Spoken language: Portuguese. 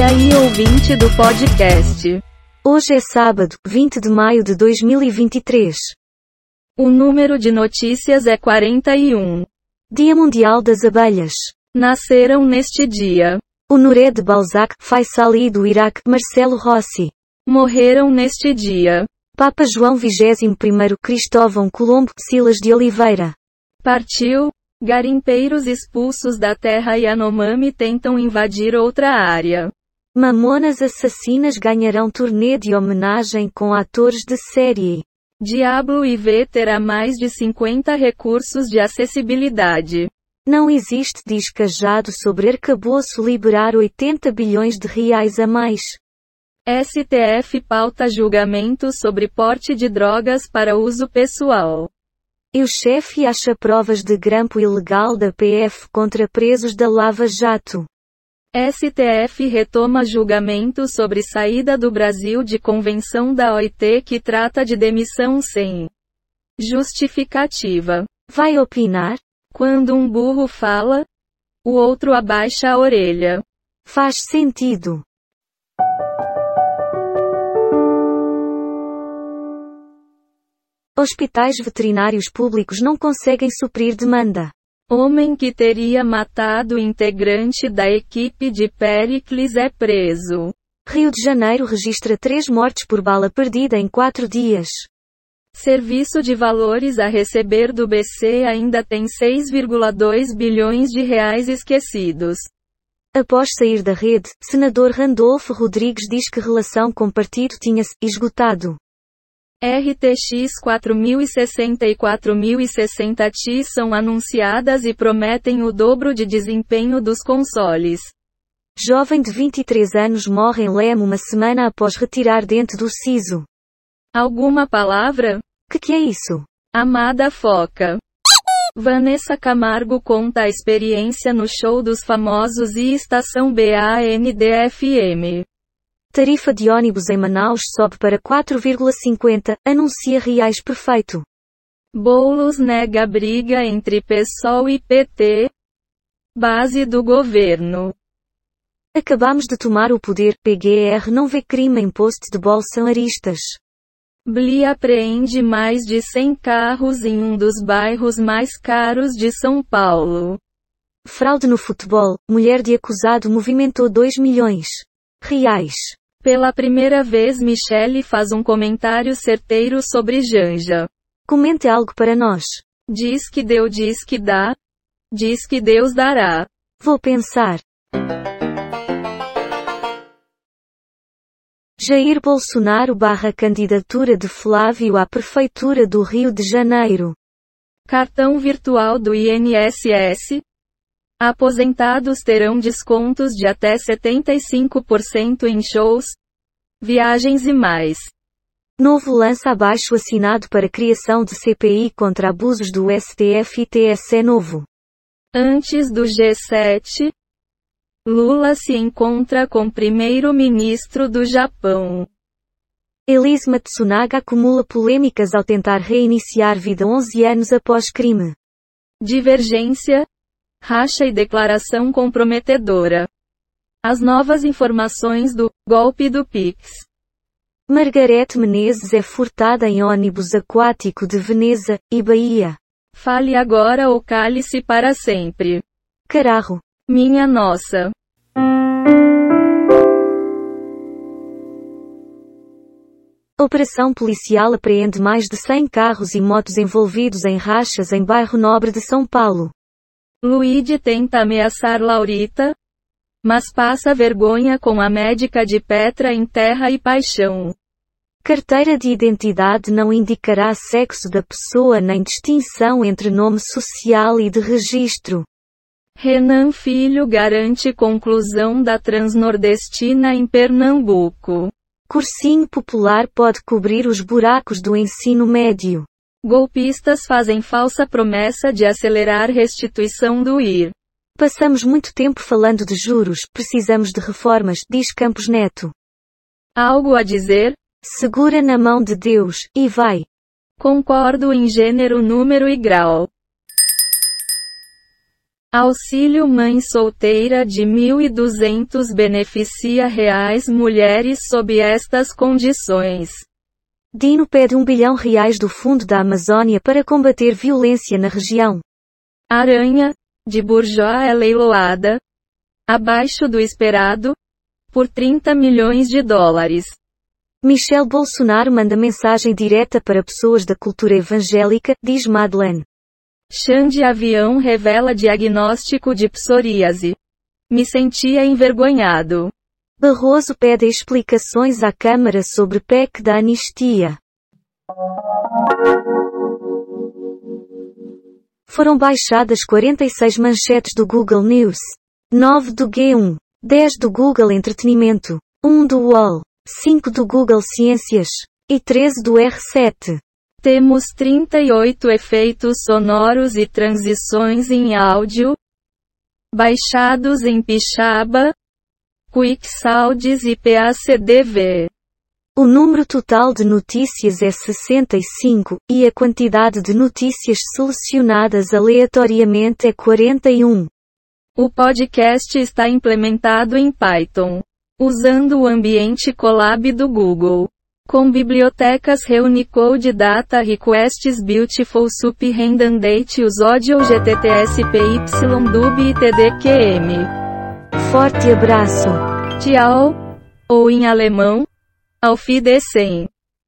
E aí ouvinte do podcast. Hoje é sábado, 20 de maio de 2023. O número de notícias é 41. Dia Mundial das Abelhas. Nasceram neste dia. Honoré de Balzac, Faisal I do Iraque, Marcelo Rossi. Morreram neste dia. Papa João XXI Cristóvão Colombo, Silas de Oliveira. Partiu. Garimpeiros expulsos da terra Yanomami tentam invadir outra área. Mamonas Assassinas ganharão turnê de homenagem com atores de série. Diablo IV terá mais de 50 recursos de acessibilidade. Não existe descajado sobre arcabouço liberar 80 bilhões de reais a mais. STF pauta julgamento sobre porte de drogas para uso pessoal. E o chefe acha provas de grampo ilegal da PF contra presos da Lava Jato. STF retoma julgamento sobre saída do Brasil de convenção da OIT que trata de demissão sem justificativa. Vai opinar? Quando um burro fala, o outro abaixa a orelha. Faz sentido. Hospitais veterinários públicos não conseguem suprir demanda. Homem que teria matado integrante da equipe de Pericles é preso. Rio de Janeiro registra três mortes por bala perdida em quatro dias. Serviço de valores a receber do BC ainda tem 6,2 bilhões de reais esquecidos. Após sair da rede, senador Randolfo Rodrigues diz que relação com partido tinha-se esgotado. RTX 4060 e 4060 Ti são anunciadas e prometem o dobro de desempenho dos consoles. Jovem de 23 anos morre em Leme uma semana após retirar dente do siso. Alguma palavra? Que que é isso? Amada Foca. Vanessa Camargo conta a experiência no show dos famosos e estação BANDFM. Tarifa de ônibus em Manaus sobe para 4,50, anuncia Reais Perfeito. Boulos nega briga entre PSOL e PT. Base do governo. Acabamos de tomar o poder, PGR não vê crime em post de bolsonaristas. Bli apreende mais de 100 carros em um dos bairros mais caros de São Paulo. Fraude no futebol, mulher de acusado movimentou 2 milhões. Reais. Pela primeira vez Michele faz um comentário certeiro sobre Janja. Comente algo para nós. Diz que deu diz que dá. Diz que Deus dará. Vou pensar. Jair Bolsonaro barra candidatura de Flávio à Prefeitura do Rio de Janeiro. Cartão virtual do INSS. Aposentados terão descontos de até 75% em shows, viagens e mais. Novo lança abaixo assinado para criação de CPI contra abusos do STF e TSE novo. Antes do G7, Lula se encontra com primeiro-ministro do Japão. Elise Matsunaga acumula polêmicas ao tentar reiniciar vida 11 anos após crime. Divergência, racha e declaração comprometedora. As novas informações do golpe do Pix. Margarete Menezes é furtada em ônibus aquático de Veneza e Bahia. Fale agora ou cale-se para sempre. Cararro. Minha nossa. Operação policial apreende mais de 100 carros e motos envolvidos em rachas em bairro Nobre de São Paulo. Luigi tenta ameaçar Laurita, mas passa vergonha com a médica de Petra em Terra e Paixão. Carteira de identidade não indicará sexo da pessoa nem distinção entre nome social e de registro. Renan Filho garante conclusão da Transnordestina em Pernambuco. Cursinho popular pode cobrir os buracos do ensino médio. Golpistas fazem falsa promessa de acelerar restituição do IR. Passamos muito tempo falando de juros, precisamos de reformas, diz Campos Neto. Algo a dizer? Segura na mão de Deus, e vai. Concordo em gênero, número e grau. Auxílio mãe solteira de 1.200 beneficia reais mulheres sob estas condições. Dino pede um bilhão reais do Fundo da Amazônia para combater violência na região. Aranha, de Bourgeois é leiloada, abaixo do esperado, por 30 milhões de dólares. Michel Bolsonaro manda mensagem direta para pessoas da cultura evangélica, diz Madeleine. Chão de avião revela diagnóstico de psoríase. Me sentia envergonhado. Barroso pede explicações à Câmara sobre PEC da anistia. Foram baixadas 46 manchetes do Google News. 9 do G1. 10 do Google Entretenimento. 1 do UOL. 5 do Google Ciências. E 13 do R7. Temos 38 efeitos sonoros e transições em áudio, baixados em Pixaba, QuickSounds e PACDV. O número total de notícias é 65, e a quantidade de notícias selecionadas aleatoriamente é 41. O podcast está implementado em Python, usando o ambiente Colab do Google. Com bibliotecas Reunicode Data Requests Beautiful Sup Redundant Use Audio GTTSPY Dub e TDQM. Forte abraço. Tchau. Ou em alemão, Auf Wiedersehen.